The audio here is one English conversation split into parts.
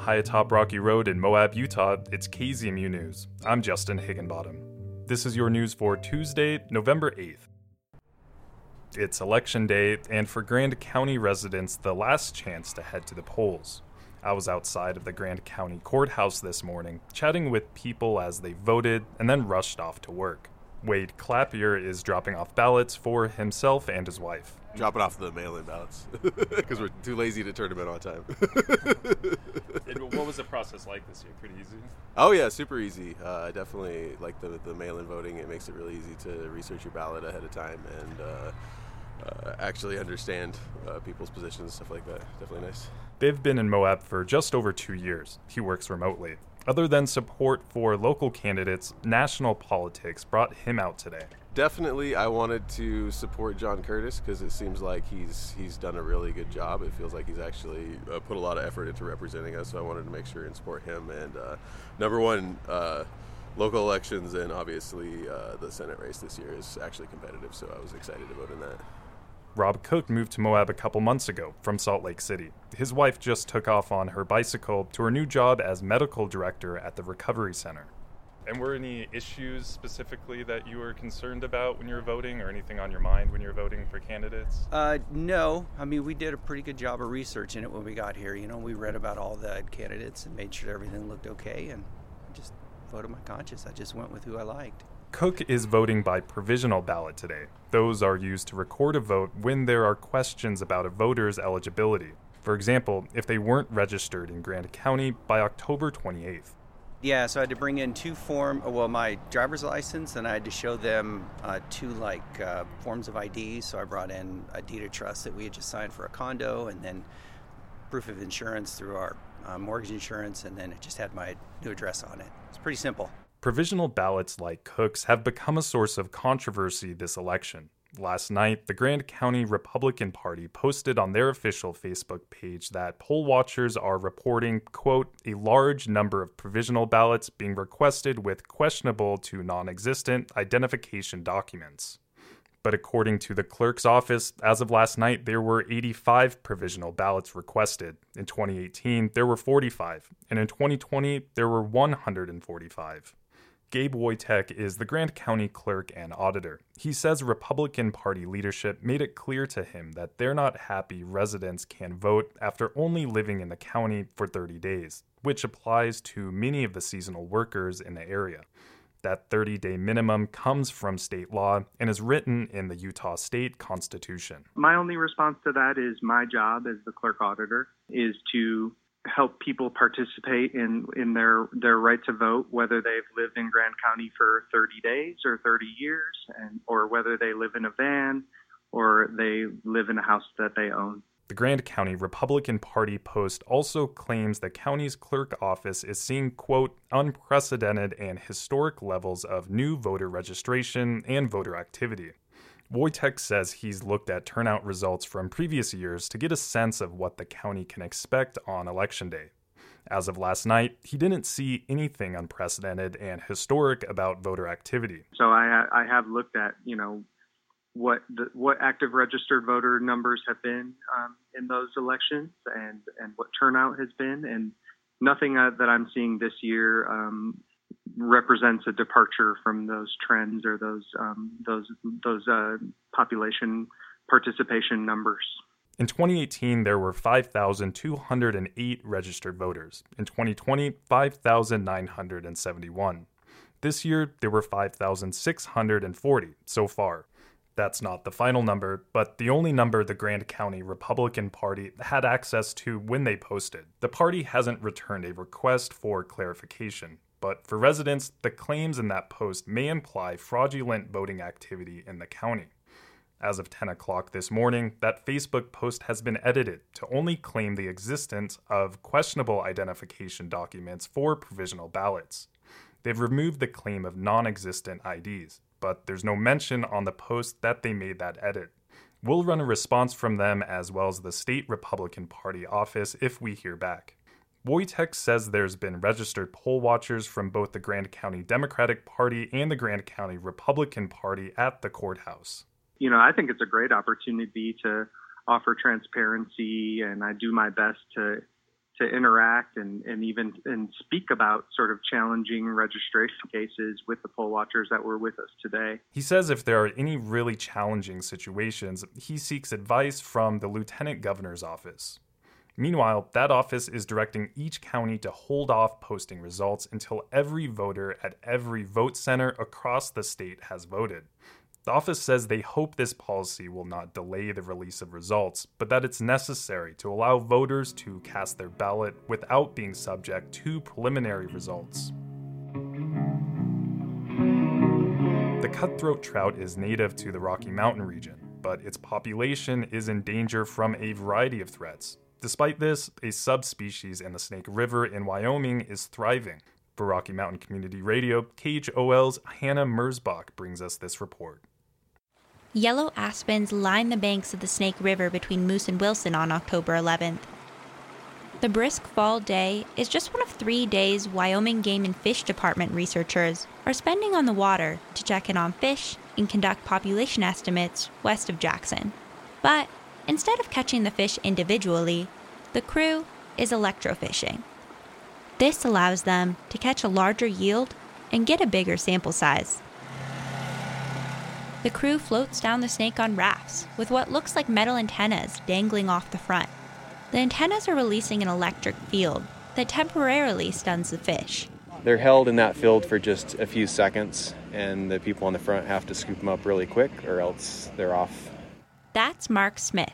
high atop Rocky Road in Moab, Utah, it's KZMU News. I'm Justin Higginbottom. This is your news for Tuesday, November 8th. It's election day, and for Grand County residents, the last chance to head to the polls. I was outside of the Grand County Courthouse this morning, chatting with people as they voted and then rushed off to work. Wade Clappier is dropping off ballots for himself and his wife. Dropping off the mail-in ballots because we're too lazy to turn them in on time. what was the process like this year? Pretty easy. Oh yeah, super easy. Uh, I definitely like the the mail-in voting. It makes it really easy to research your ballot ahead of time and. Uh, uh, actually understand uh, people's positions and stuff like that. Definitely nice. They've been in Moab for just over two years. He works remotely. Other than support for local candidates, national politics brought him out today. Definitely, I wanted to support John Curtis because it seems like he's he's done a really good job. It feels like he's actually uh, put a lot of effort into representing us. So I wanted to make sure and support him. And uh, number one, uh, local elections and obviously uh, the Senate race this year is actually competitive. So I was excited to vote in that. Rob Cook moved to Moab a couple months ago from Salt Lake City. His wife just took off on her bicycle to her new job as medical director at the Recovery Center. And were any issues specifically that you were concerned about when you were voting, or anything on your mind when you were voting for candidates? Uh, no. I mean, we did a pretty good job of researching it when we got here. You know, we read about all the candidates and made sure everything looked okay, and just voted my conscience. I just went with who I liked. Cook is voting by provisional ballot today. Those are used to record a vote when there are questions about a voter's eligibility. For example, if they weren't registered in Grand County by October 28th. Yeah, so I had to bring in two form, well, my driver's license, and I had to show them uh, two like uh, forms of ID. So I brought in a deed of trust that we had just signed for a condo, and then proof of insurance through our uh, mortgage insurance, and then it just had my new address on it. It's pretty simple. Provisional ballots like Cook's have become a source of controversy this election. Last night, the Grand County Republican Party posted on their official Facebook page that poll watchers are reporting, quote, a large number of provisional ballots being requested with questionable to non existent identification documents. But according to the clerk's office, as of last night, there were 85 provisional ballots requested. In 2018, there were 45, and in 2020, there were 145. Gabe Woytek is the Grand County clerk and auditor. He says Republican Party leadership made it clear to him that they're not happy residents can vote after only living in the county for 30 days, which applies to many of the seasonal workers in the area. That 30 day minimum comes from state law and is written in the Utah State Constitution. My only response to that is my job as the clerk auditor is to help people participate in in their their right to vote, whether they've lived in Grand County for 30 days or 30 years, and or whether they live in a van or they live in a house that they own. The Grand County Republican Party post also claims the county's clerk office is seeing, quote, unprecedented and historic levels of new voter registration and voter activity. Woytek says he's looked at turnout results from previous years to get a sense of what the county can expect on election day. As of last night, he didn't see anything unprecedented and historic about voter activity. So I, I have looked at, you know, what the, what active registered voter numbers have been um, in those elections and and what turnout has been, and nothing uh, that I'm seeing this year um, represents a departure from those trends or those um, those those uh, population participation numbers. In 2018, there were 5,208 registered voters. In 2020, 5,971. This year, there were 5,640 so far. That's not the final number, but the only number the Grand County Republican Party had access to when they posted. The party hasn't returned a request for clarification. But for residents, the claims in that post may imply fraudulent voting activity in the county. As of 10 o'clock this morning, that Facebook post has been edited to only claim the existence of questionable identification documents for provisional ballots. They've removed the claim of non existent IDs, but there's no mention on the post that they made that edit. We'll run a response from them as well as the state Republican Party office if we hear back. Woytek says there's been registered poll watchers from both the Grand County Democratic Party and the Grand County Republican Party at the courthouse. You know, I think it's a great opportunity to offer transparency, and I do my best to to interact and, and even and speak about sort of challenging registration cases with the poll watchers that were with us today. He says if there are any really challenging situations, he seeks advice from the lieutenant governor's office. Meanwhile, that office is directing each county to hold off posting results until every voter at every vote center across the state has voted. The office says they hope this policy will not delay the release of results, but that it's necessary to allow voters to cast their ballot without being subject to preliminary results. The cutthroat trout is native to the Rocky Mountain region, but its population is in danger from a variety of threats. Despite this, a subspecies in the Snake River in Wyoming is thriving. For Rocky Mountain Community Radio, KHOL's Hanna Merzbach brings us this report. Yellow aspens line the banks of the Snake River between Moose and Wilson on October 11th. The brisk fall day is just one of three days Wyoming Game and Fish Department researchers are spending on the water to check in on fish and conduct population estimates west of Jackson. But instead of catching the fish individually, the crew is electrofishing. This allows them to catch a larger yield and get a bigger sample size. The crew floats down the snake on rafts with what looks like metal antennas dangling off the front. The antennas are releasing an electric field that temporarily stuns the fish. They're held in that field for just a few seconds, and the people on the front have to scoop them up really quick, or else they're off. That's Mark Smith,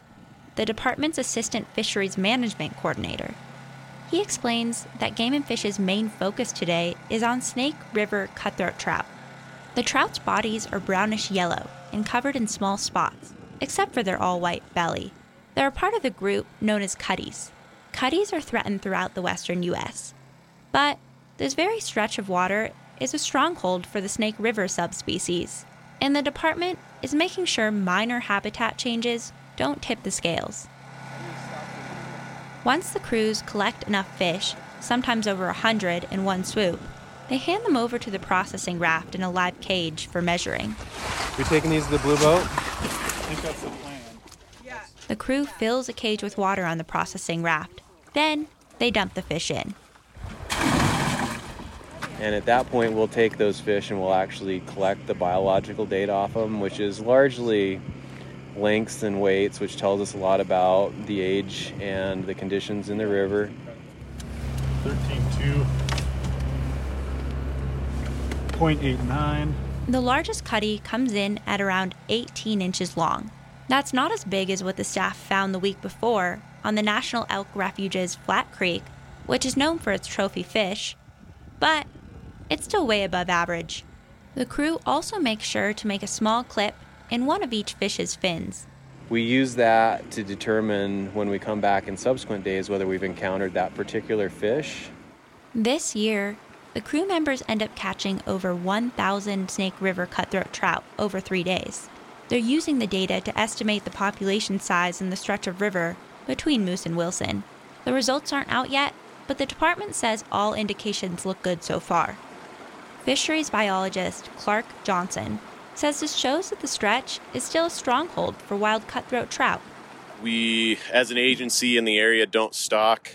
the department's assistant fisheries management coordinator. He explains that Game and Fish's main focus today is on Snake River cutthroat trout. The trout's bodies are brownish yellow and covered in small spots, except for their all white belly. They're a part of the group known as cutties. Cutties are threatened throughout the western U.S. But this very stretch of water is a stronghold for the Snake River subspecies, and the department is making sure minor habitat changes don't tip the scales. Once the crews collect enough fish, sometimes over a hundred in one swoop, they hand them over to the processing raft in a live cage for measuring. We taking these to the blue boat? I think that's the plan. The crew fills a cage with water on the processing raft. Then they dump the fish in. And at that point, we'll take those fish and we'll actually collect the biological data off them, which is largely lengths and weights, which tells us a lot about the age and the conditions in the river. 13.2. 0.89. The largest cutty comes in at around 18 inches long. That's not as big as what the staff found the week before on the National Elk Refuge's Flat Creek, which is known for its trophy fish, but it's still way above average. The crew also makes sure to make a small clip in one of each fish's fins. We use that to determine when we come back in subsequent days whether we've encountered that particular fish. This year, the crew members end up catching over 1,000 Snake River cutthroat trout over three days. They're using the data to estimate the population size in the stretch of river between Moose and Wilson. The results aren't out yet, but the department says all indications look good so far. Fisheries biologist Clark Johnson says this shows that the stretch is still a stronghold for wild cutthroat trout. We, as an agency in the area, don't stock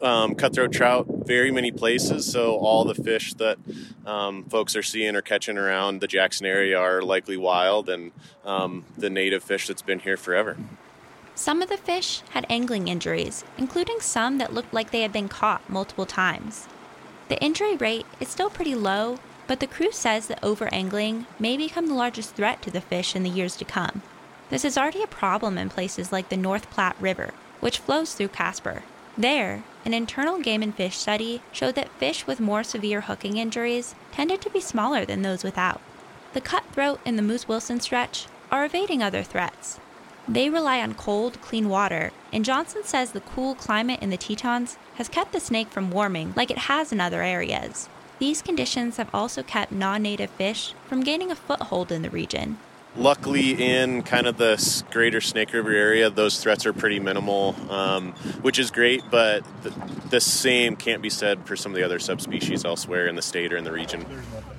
um, cutthroat trout very many places, so all the fish that um, folks are seeing or catching around the Jackson area are likely wild and um, the native fish that's been here forever. Some of the fish had angling injuries, including some that looked like they had been caught multiple times. The injury rate is still pretty low, but the crew says that over angling may become the largest threat to the fish in the years to come. This is already a problem in places like the North Platte River, which flows through Casper. There, an internal game and fish study showed that fish with more severe hooking injuries tended to be smaller than those without. The cutthroat in the Moose Wilson stretch are evading other threats. They rely on cold, clean water, and Johnson says the cool climate in the Tetons has kept the snake from warming like it has in other areas. These conditions have also kept non native fish from gaining a foothold in the region. Luckily, in kind of the greater Snake River area, those threats are pretty minimal, um, which is great, but the, the same can't be said for some of the other subspecies elsewhere in the state or in the region. There's nothing.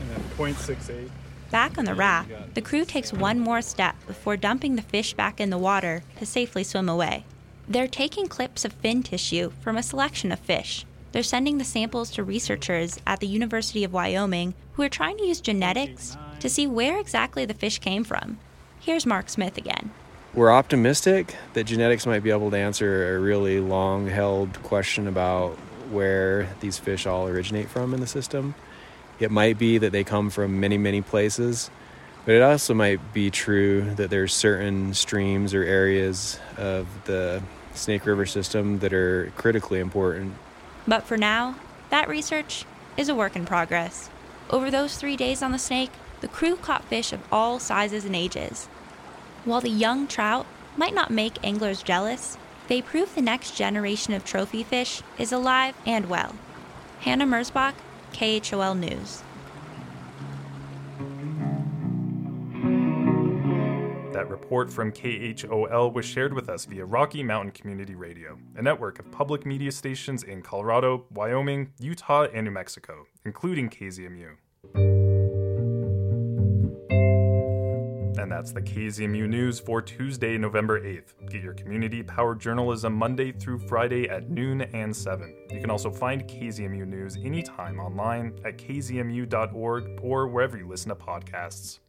And then 0.68. Back on the raft, the crew takes one more step before dumping the fish back in the water to safely swim away. They're taking clips of fin tissue from a selection of fish. They're sending the samples to researchers at the University of Wyoming who are trying to use genetics to see where exactly the fish came from. Here's Mark Smith again. We're optimistic that genetics might be able to answer a really long held question about where these fish all originate from in the system. It might be that they come from many, many places, but it also might be true that there's certain streams or areas of the Snake River system that are critically important. But for now, that research is a work in progress. Over those three days on the Snake, the crew caught fish of all sizes and ages. While the young trout might not make anglers jealous, they prove the next generation of trophy fish is alive and well. Hanna Merzbach, KHOL News. That report from KHOL was shared with us via Rocky Mountain Community Radio, a network of public media stations in Colorado, Wyoming, Utah, and New Mexico, including KZMU. And that's the KZMU News for Tuesday, November 8th. Get your community powered journalism Monday through Friday at noon and 7. You can also find KZMU News anytime online at kzmu.org or wherever you listen to podcasts.